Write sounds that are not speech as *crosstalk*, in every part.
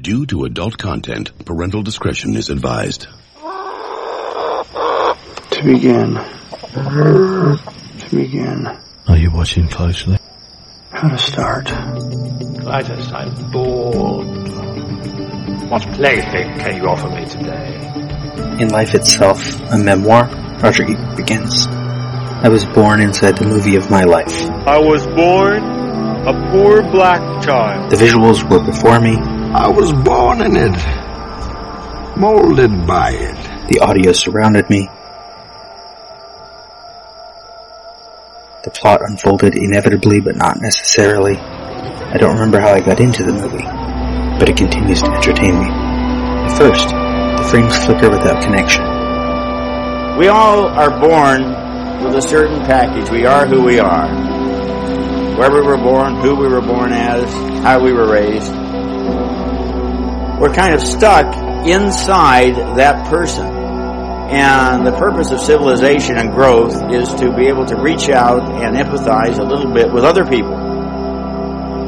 Due to adult content, parental discretion is advised. To begin. To begin. Are you watching closely? How to start. Clytus, I'm bored. What plaything can you offer me today? In Life Itself, a memoir, Roger Ebert begins. I was born inside the movie of my life. I was born a poor black child. The visuals were before me. I was born in it, molded by it. The audio surrounded me. The plot unfolded inevitably, but not necessarily. I don't remember how I got into the movie, but it continues to entertain me. At first, the frames flicker without connection. We all are born with a certain package. We are who we are. Where we were born, who we were born as, how we were raised. We're kind of stuck inside that person. And the purpose of civilization and growth is to be able to reach out and empathize a little bit with other people.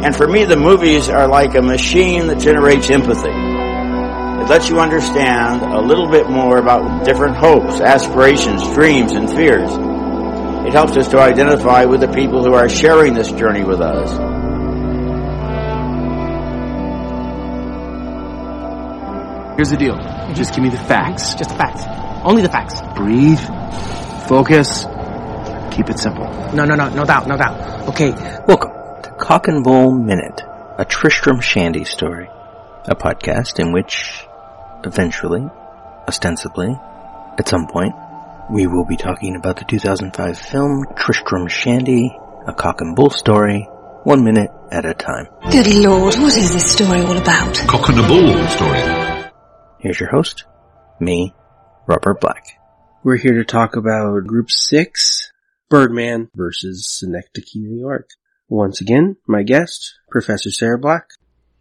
And for me, the movies are like a machine that generates empathy. It lets you understand a little bit more about different hopes, aspirations, dreams, and fears. It helps us to identify with the people who are sharing this journey with us. Here's the deal. Mm-hmm. Just give me the facts. Just the facts. Only the facts. Breathe. Focus. Keep it simple. No, no, no, no doubt, no doubt. Okay. Welcome to Cock and Bull Minute, a Tristram Shandy story. A podcast in which, eventually, ostensibly, at some point, we will be talking about the 2005 film Tristram Shandy, a cock and bull story, one minute at a time. Good lord, what is this story all about? Cock and a bull story. Here's your host, me, Robert Black. We're here to talk about Group 6, Birdman versus Synecdoche, New York. Once again, my guest, Professor Sarah Black.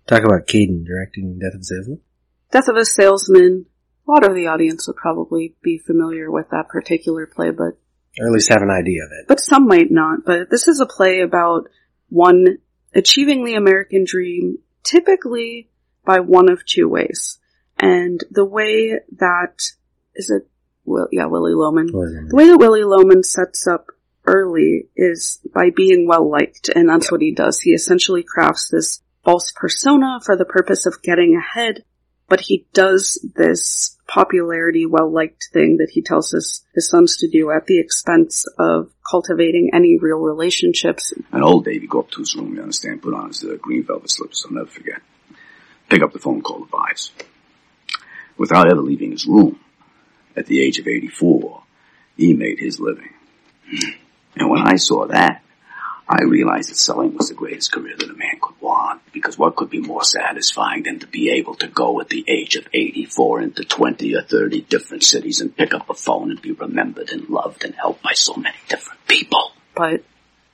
Talk about Caden directing Death of a Salesman. Death of a Salesman. A lot of the audience would probably be familiar with that particular play, but or at least have an idea of it. But some might not. But this is a play about one achieving the American dream, typically by one of two ways. And the way that is it, well, yeah, Willy Loman. The way that Willy Loman sets up early is by being well liked, and that's what he does. He essentially crafts this false persona for the purpose of getting ahead, but he does this popularity, well liked thing that he tells his, his sons to do at the expense of cultivating any real relationships. And old Davy go up to his room, you understand, put on his uh, green velvet slippers, I'll never forget. Pick up the phone, call the Vice without ever leaving his room. At the age of 84, he made his living. *clears throat* And when I saw that, I realized that selling was the greatest career that a man could want, because what could be more satisfying than to be able to go at the age of 84 into 20 or 30 different cities and pick up a phone and be remembered and loved and helped by so many different people. But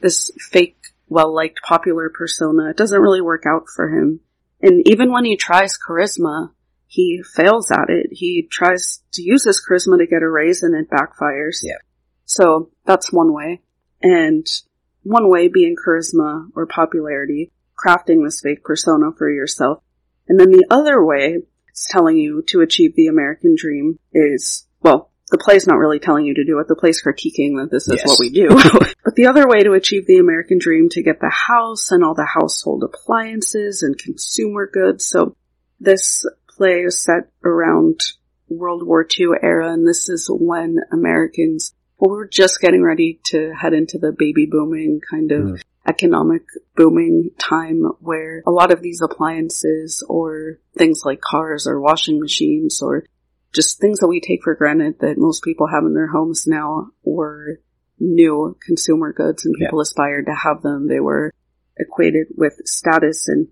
this fake, well-liked, popular persona doesn't really work out for him. And even when he tries charisma, he fails at it. He tries to use his charisma to get a raise and it backfires. Yeah. So that's one way. And one way being charisma or popularity, crafting this fake persona for yourself. And then the other way it's telling you to achieve the American dream is, well, the play's not really telling you to do it. The play's critiquing that this is Yes. what we do. *laughs* but the other way to achieve the American dream to get the house and all the household appliances and consumer goods. So this play is set around World War II era, and this is when Americans were just getting ready to head into the baby booming kind of Mm. economic booming time where a lot of these appliances or things like cars or washing machines or just things that we take for granted that most people have in their homes now were new consumer goods and people aspired to have them. They were equated with status and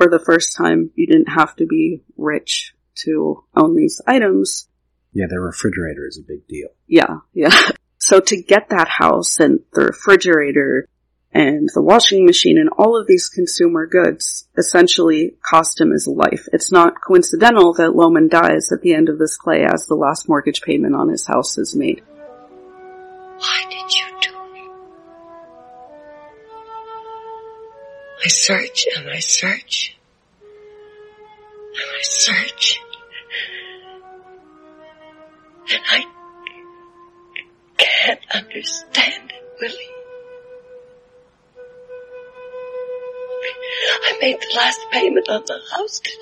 for the first time you didn't have to be rich to own these items. Yeah, the refrigerator is a big deal. Yeah, yeah. *laughs* So to get that house and the refrigerator and the washing machine and all of these consumer goods essentially cost him his life. It's not coincidental that Loman dies at the end of this play as the last mortgage payment on his house is made. Why did you do I search and I search and I search and I can't understand it, Willy. I made the last payment on the house today.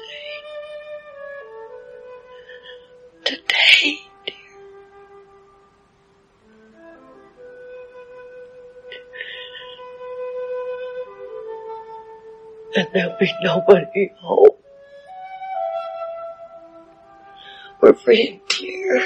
Today. And there'll be nobody home. We're free and clear.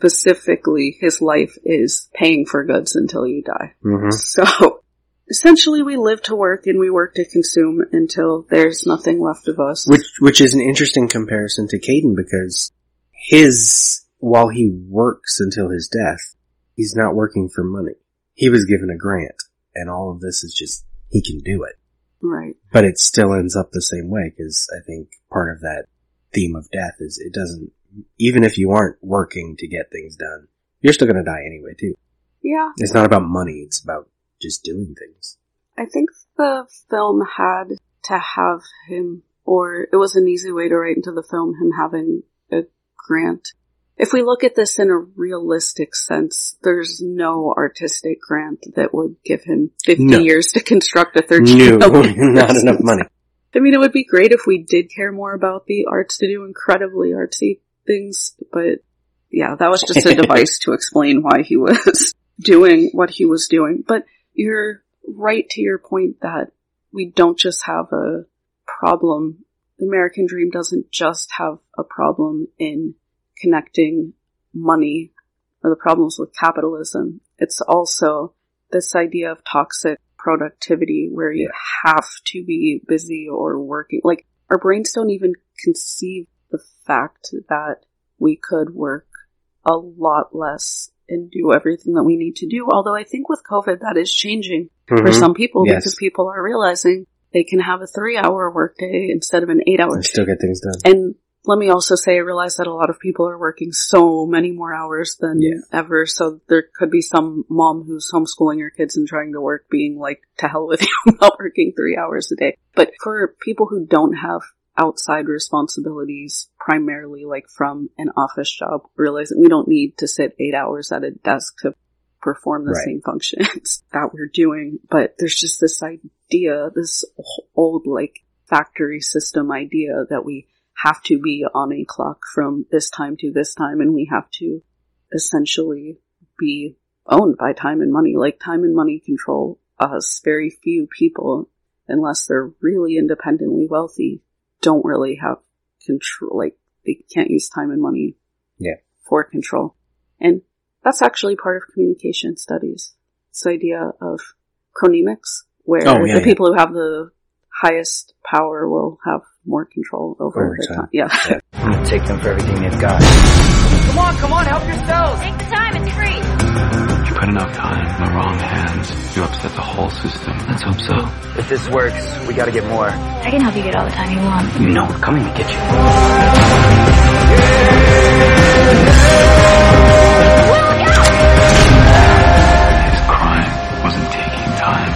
Specifically, his life is paying for goods until you die. Mhm. So, essentially we live to work and we work to consume until there's nothing left of us. Which which is an interesting comparison to Caden because his while he works until his death, he's not working for money. He was given a grant, and all of this is just he can do it. Right. But it still ends up the same way because I think part of that theme of death is it doesn't even if you aren't working to get things done, you're still going to die anyway too. Yeah. It's not about money; it's about just doing things. I think the film had to have him, or it was an easy way to write into the film him having a grant. If we look at this in a realistic sense, there's no artistic grant that would give him 50 No. years to construct a 13 No, *laughs* not enough money. I mean, it would be great if we did care more about the arts to do incredibly artsy things, but yeah, that was just a *laughs* device to explain why he was *laughs* doing what he was doing. But you're right to your point that we don't just have a problem. The American dream doesn't just have a problem in connecting money or the problems with capitalism. It's also this idea of toxic productivity where you have to be busy or working. Like our brains don't even conceive the fact that we could work a lot less and do everything that we need to do. Although I think with COVID that is changing for Mhm. some people Yes. because people are realizing they can have a three hour workday instead of an eight hour And still get things done. and let me also say, I realize that a lot of people are working so many more hours than ever. So there could be some mom who's homeschooling her kids and trying to work being like, to hell with *laughs* you, not working three hours a day. But for people who don't have outside responsibilities, primarily like from an office job, realizing we don't need to sit eight hours at a desk to perform the Right. same functions *laughs* that we're doing. But there's just this idea, this old like factory system idea that we have to be on a clock from this time to this time and we have to essentially be owned by time and money. Like time and money control us. Very few people, unless they're really independently wealthy, don't really have control. Like they can't use time and money Yeah. for control. And that's actually part of communication studies. This idea of chronemics, where Oh, yeah, the yeah. people who have the highest power will have more control over, Over the time. time. Yeah. *laughs* I'm gonna take them for everything they've got. Come on, come on, help yourselves. Take the time, it's free. You put enough time in the wrong hands, you upset the whole system. Let's hope so. If this works, we gotta get more. I can help you get all the time you want. You know we're coming to get you. His crime wasn't taking time,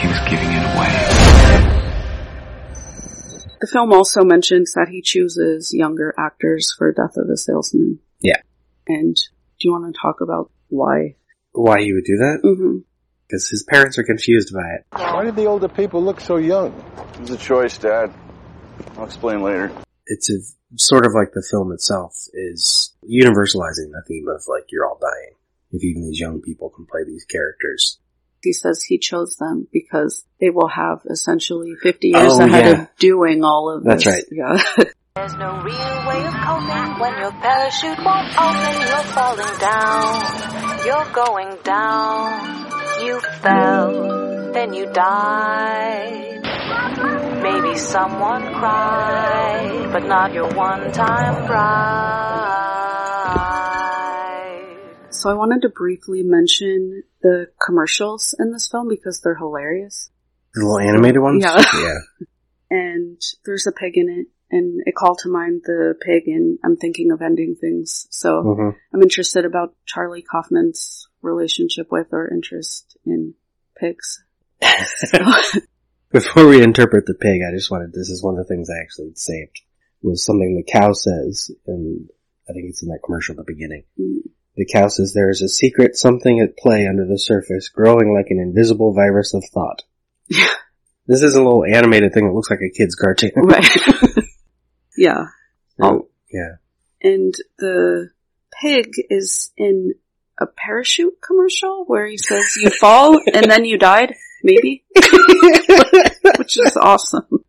he was giving it away. The film also mentions that he chooses younger actors for Death of a Salesman. Yeah. And do you want to talk about why? Why he would do that? Mm-hmm. Because his parents are confused by it. Why did the older people look so young? It was a choice, Dad. I'll explain later. It's a, sort of like the film itself is universalizing the theme of like you're all dying. If even these young people can play these characters. He says he chose them because they will have essentially 50 years Oh, ahead yeah. of doing all of That's this. right. Yeah. *laughs* There's no real way of coping when your parachute won't open. You're falling down. You're going down. You fell, then you died. Maybe someone cried, but not your one-time bride. so I wanted to briefly mention the commercials in this film because they're hilarious. The little animated ones? Yeah. Yeah. *laughs* and there's a pig in it, and it called to mind the pig and I'm thinking of ending things. So Mhm. I'm interested about Charlie Kaufman's relationship with or interest in pigs. *laughs* *laughs* Before we interpret the pig, I just wanted, this is one of the things I actually saved, was something the cow says, and I think it's in that commercial at the beginning. Mm. The cow says there is a secret something at play under the surface, growing like an invisible virus of thought. this is a little animated thing that looks like a kid's cartoon. Right. *laughs* yeah. Oh, yeah. And the pig is in a parachute commercial where he says you *laughs* fall and then you died, maybe. *laughs* which is awesome.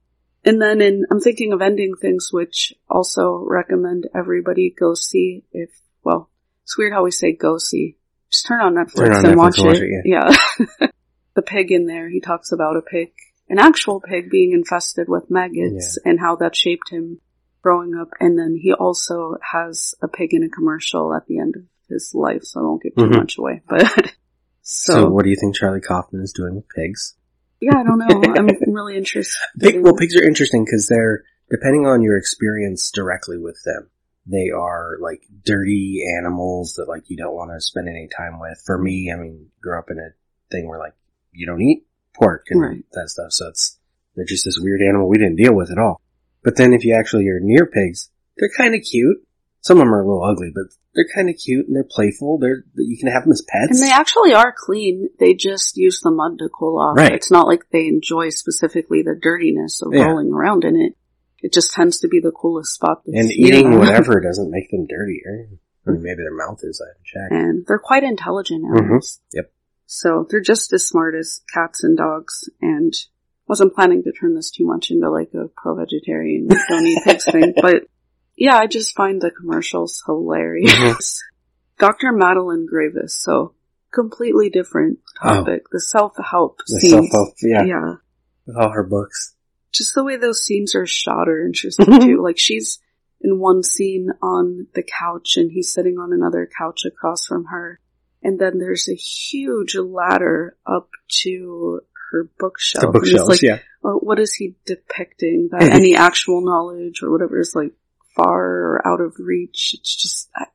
And then in I'm thinking of ending things which also recommend everybody go see if well, it's weird how we say go see. Just turn on Netflix Turn on and Netflix watch and watch it. it, yeah. *laughs* the pig in there, he talks about a pig, an actual pig being infested with maggots and how that shaped him growing up. And then he also has a pig in a commercial at the end of his life, so I won't give too Mhm. much away. But *laughs* So, so, what do you think Charlie Kaufman is doing with pigs? yeah, I don't know. *laughs* I'm really interested. Pig, well, pigs are interesting because they're, depending on your experience directly with them, they are like dirty animals that like you don't want to spend any time with. For me, I mean, grew up in a thing where like you don't eat pork and Right. that stuff, so it's, they're just this weird animal we didn't deal with at all. But then if you actually are near pigs, they're kind of cute. Some of them are a little ugly, but they're kind of cute and they're playful. They're, you can have them as pets. And they actually are clean. They just use the mud to cool off. Right. It's not like they enjoy specifically the dirtiness of Yeah. rolling around in it. It just tends to be the coolest spot. That's and eating *laughs* whatever doesn't make them dirtier. I mean, maybe their mouth is, I haven't checked. And they're quite intelligent Mhm. Yep. So they're just as smart as cats and dogs. And wasn't planning to turn this too much into like a pro-vegetarian don't eat pigs thing, *laughs* but yeah, I just find the commercials hilarious. Mm-hmm. Dr. Madeleine Gravis, so completely different oh. topic. The self-help Oh. The scenes. self-help, yeah. Yeah. With all her books. Just the way those scenes are shot are interesting mm-hmm. too. Like she's in one scene on the couch and he's sitting on another couch across from her. And then there's a huge ladder up to her bookshelf. The bookshelves, like, yeah. well, what is he depicting? That mm-hmm. any actual knowledge or whatever is like far or out of reach. It's just, I,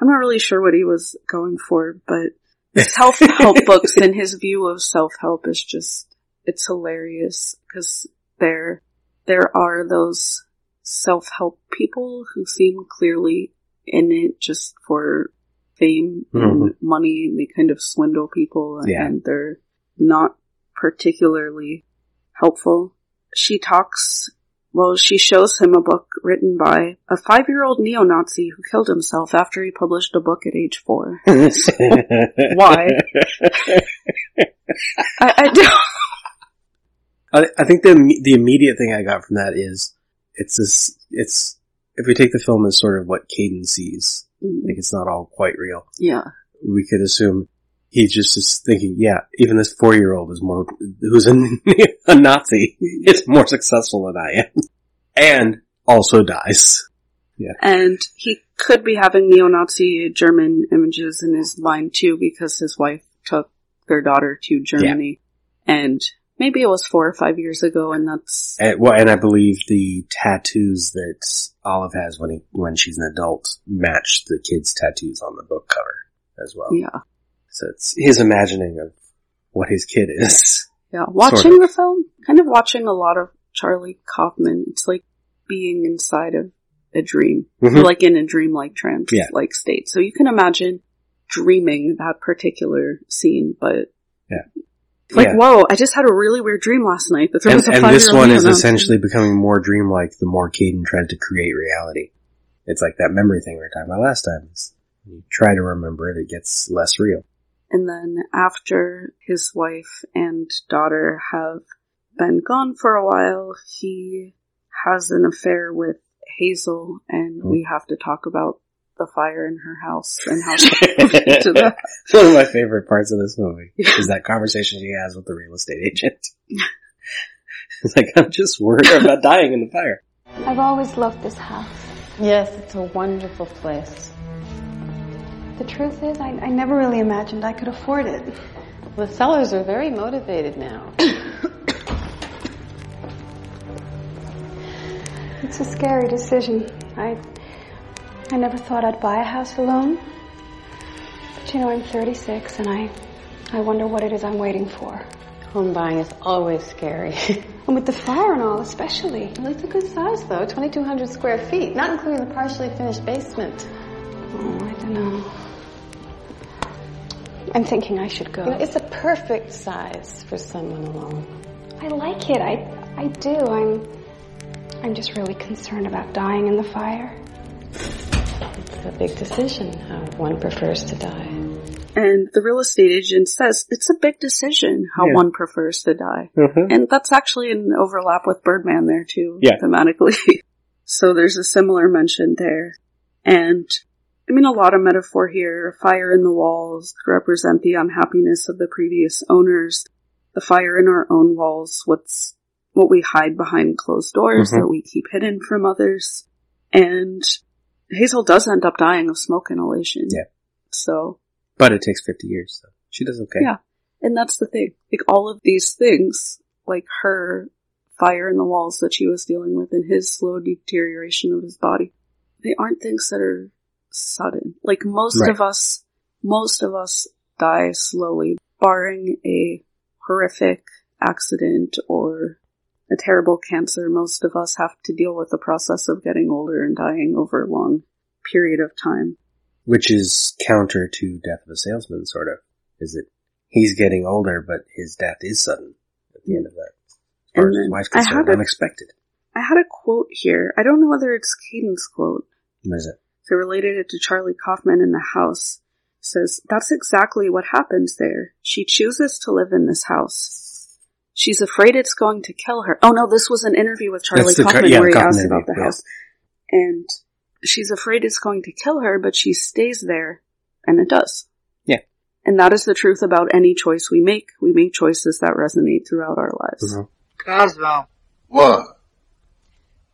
I'm not really sure what he was going for, but the *laughs* self-help books and his view of self-help is just, it's hilarious because there, there are those self-help people who seem clearly in it just for fame and mm-hmm. money and they kind of swindle people Yeah. and they're not particularly helpful. She talks, well, she shows him a book written by a five-year-old neo-Nazi who killed himself after he published a book at age four. *laughs* Why? I, I don't. *laughs* I, I think the the immediate thing I got from that is it's this it's if we take the film as sort of what Caden sees, Mm. like it's not all quite real. Yeah. We could assume he just is thinking, yeah, even this four year old is more who's a, *laughs* a Nazi is more successful than I am, and also dies. Yeah. And he could be having neo-Nazi German images in his mind too because his wife took their daughter to Germany. And maybe it was four or five years ago and that's, And, well, and I believe the tattoos that Olive has when he when she's an adult match the kid's tattoos on the book cover as well. yeah. So it's his imagining of what his kid is. Yeah. *laughs* Watching the film, kind of watching a lot of Charlie Kaufman, it's like being inside of a dream. Mhm. Like in a dream-like trance, Yeah. like state. So you can imagine dreaming that particular scene, but Yeah. like, Yeah. whoa, I just had a really weird dream last night. That there And, was a and this one is essentially becoming more dreamlike the more Caden tried to create reality. It's like that memory thing we were talking about last time. It's- you try to remember it, it gets less real. And then after his wife and daughter have been gone for a while, he has an affair with Hazel and we hmm. have to talk about the fire in her house and how she *laughs* *laughs* to that. *laughs* One of my favorite parts of this movie is that conversation she has with the real estate agent. it's like, I'm just worried about dying in the fire. I've always loved this house. Yes, it's a wonderful place. The truth is, I, I never really imagined I could afford it. The sellers are very motivated now. *coughs* It's a scary decision. I I never thought I'd buy a house alone. But you know, I'm 36 and I I wonder what it is I'm waiting for. Home buying is always scary. *laughs* And with the fire and all, especially. Well, it's a good size, though 2,200 square feet, not including the partially finished basement. Oh, I don't know. I'm thinking I should go. You know, it's a perfect size for someone alone. I like it. I I do. I'm I'm just really concerned about dying in the fire. It's a big decision how one prefers to die. And the real estate agent says it's a big decision how Yeah. one prefers to die. Mhm. And that's actually an overlap with Birdman there too, Yeah. thematically. *laughs* so there's a similar mention there. And I mean, a lot of metaphor here. Fire in the walls could represent the unhappiness of the previous owners. The fire in our own walls, what's, what we hide behind closed doors Mhm. that we keep hidden from others. And Hazel does end up dying of smoke inhalation. Yeah. So But it takes 50 years, so she does okay. yeah. And that's the thing. Like all of these things, like her fire in the walls that she was dealing with and his slow deterioration of his body, they aren't things that are sudden. Like most Right. of us, most of us die slowly, barring a horrific accident or a terrible cancer. Most of us have to deal with the process of getting older and dying over a long period of time. Which is counter to Death of a Salesman, sort of. Is it he's getting older, but his death is sudden at the end of that. As far as his wife's I concerned, had a- unexpected. I had a quote here. I don't know whether it's Caden's quote. What is it? So related it to Charlie Kaufman in the house. Says, that's exactly what happens there. She chooses to live in this house. She's afraid it's going to kill her. Oh no, this was an interview with Charlie That's the Ca- Kaufman yeah, where he Kaufman asked about the yeah. house. And she's afraid it's going to kill her, but she stays there, and it does. Yeah. And that is the truth about any choice we make. We make choices that resonate throughout our lives. Mm-hmm. Cosmo, What?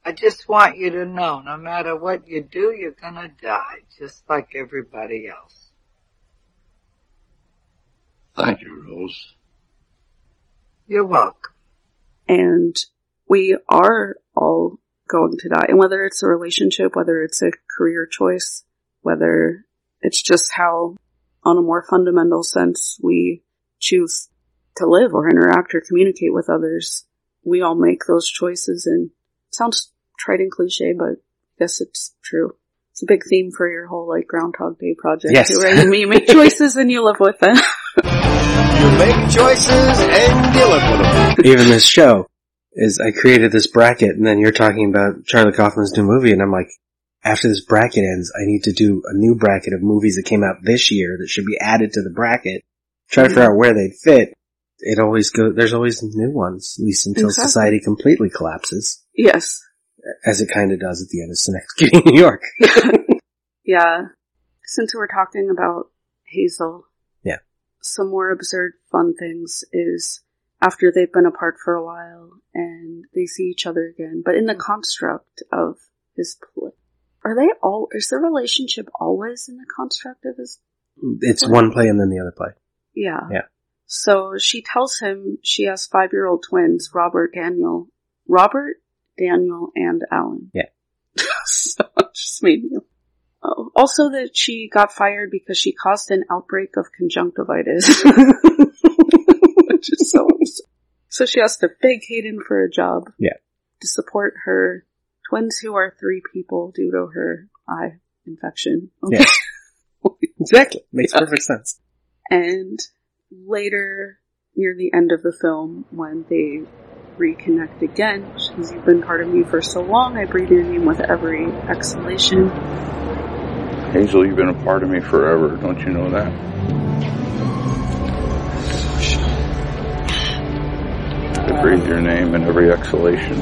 I just want you to know, no matter what you do, you're gonna die, just like everybody else. Thank you, Rose. You're welcome. and we are all going to die. And whether it's a relationship, whether it's a career choice, whether it's just how, on a more fundamental sense, we choose to live or interact or communicate with others, we all make those choices. And it sounds trite and cliche, but I guess it's true. It's a big theme for your whole like Groundhog Day project, Yes. too, right? You make *laughs* choices and you live with them. You make choices and you live with them. Even this show is I created this bracket and then you're talking about Charlie Kaufman's new movie and I'm like, after this bracket ends, I need to do a new bracket of movies that came out this year that should be added to the bracket. Try to figure out where they'd fit. It always go, there's always new ones, at least until Exactly. society completely collapses, yes. As it kind of does at the end of Synecdoche, *laughs* New York. Yeah. Since we're talking about Hazel. Yeah. Some more absurd fun things is after they've been apart for a while and they see each other again, but in the construct of his play. Are they all, is the relationship always in the construct of his, mm, It's one play and then the other play. yeah. Yeah. So she tells him she has five year old twins, Robert, Daniel, Robert, Daniel, and Alan. Yeah. *laughs* so it just made me. Oh, also that she got fired because she caused an outbreak of conjunctivitis. *laughs* Which is so. So she has to beg Caden for a job. Yeah. To support her twins who are three people due to her eye infection. Yeah. *laughs* exactly. Makes perfect sense. And later, near the end of the film, when they reconnect again, because you've been part of me for so long, I breathe your name with every exhalation. Hazel, you've been a part of me forever. Don't you know that? I breathe your name in every exhalation.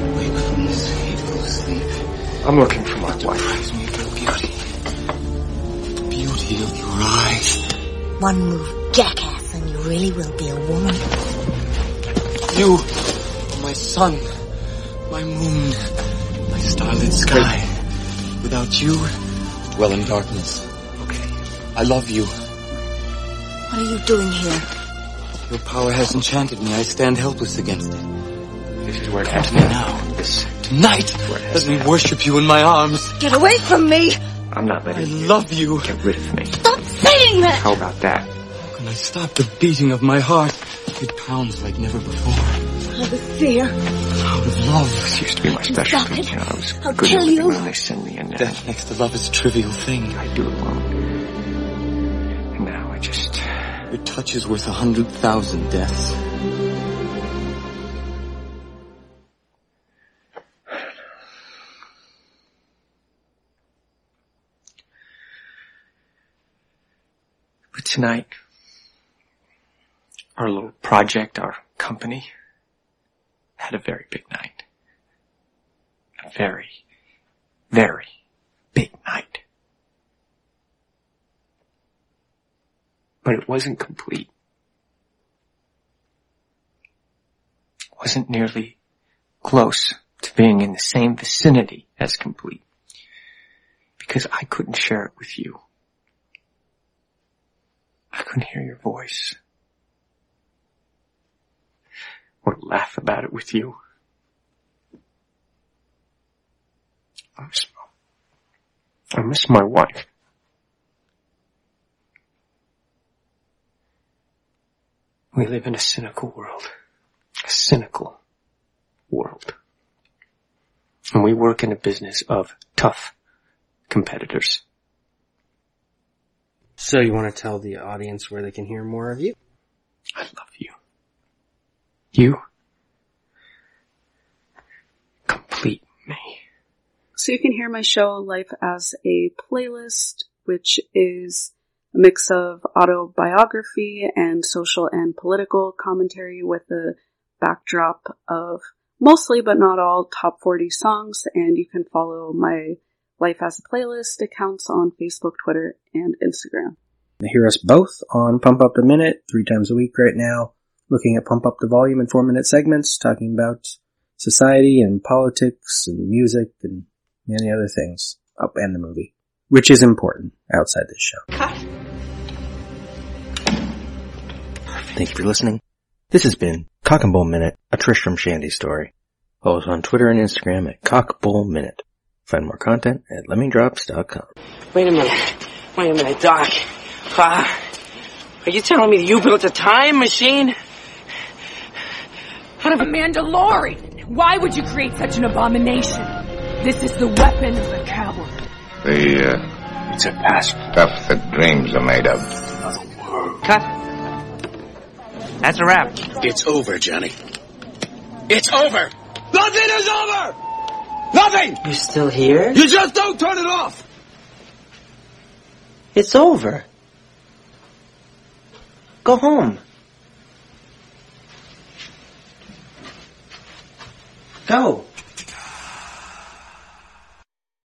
I'm looking for my wife. Beauty of your eyes. One move, jackass, and you really will be a woman. You are my sun, my moon, my starlit sky. Without you, dwell in darkness. Okay. I love you. What are you doing here? Your power has enchanted me. I stand helpless against it. This is where it has to be now. This tonight. Let me worship you in my arms. Get away from me! I'm not letting I you. love you. Get rid of me. Stop saying that! How about that? How can I stop the beating of my heart? It pounds like never before. Out of fear. Out of love. This used to be my specialty. You know, I was I'll good kill you. when they send me in. Death next to love is a trivial thing. I do it wrong. And now I just... Your touch is worth a hundred thousand deaths. But tonight, our little project, our company, had a very big night. A very, very big night. But it wasn't complete. It wasn't nearly close to being in the same vicinity as complete. Because I couldn't share it with you. I couldn't hear your voice. Or laugh about it with you. I miss, I miss my wife. We live in a cynical world. A cynical world. And we work in a business of tough competitors. So you want to tell the audience where they can hear more of you? I love you. You complete me. So you can hear my show Life as a Playlist, which is a mix of autobiography and social and political commentary with a backdrop of mostly but not all top 40 songs and you can follow my Life as a Playlist accounts on Facebook, Twitter, and Instagram. You hear us both on Pump Up the Minute three times a week right now, looking at Pump Up the Volume in four minute segments, talking about society and politics and music and many other things. Up and the movie, which is important outside this show. Cut. Thank you for listening. This has been Cock and Bull Minute, a Tristram Shandy story. Follow us on Twitter and Instagram at Cock Bull Minute. Find more content at lemmingdrops.com. Wait a minute. Wait a minute, Doc. Uh, are you telling me you built a time machine? Out of a Mandalorian. Why would you create such an abomination? This is the weapon of the coward. The, uh, it's a past stuff that dreams are made of. Cut. That's a wrap. It's over, Johnny. It's over! Nothing is over! Nothing! You're still here? You just don't turn it off! It's over. Go home. Go.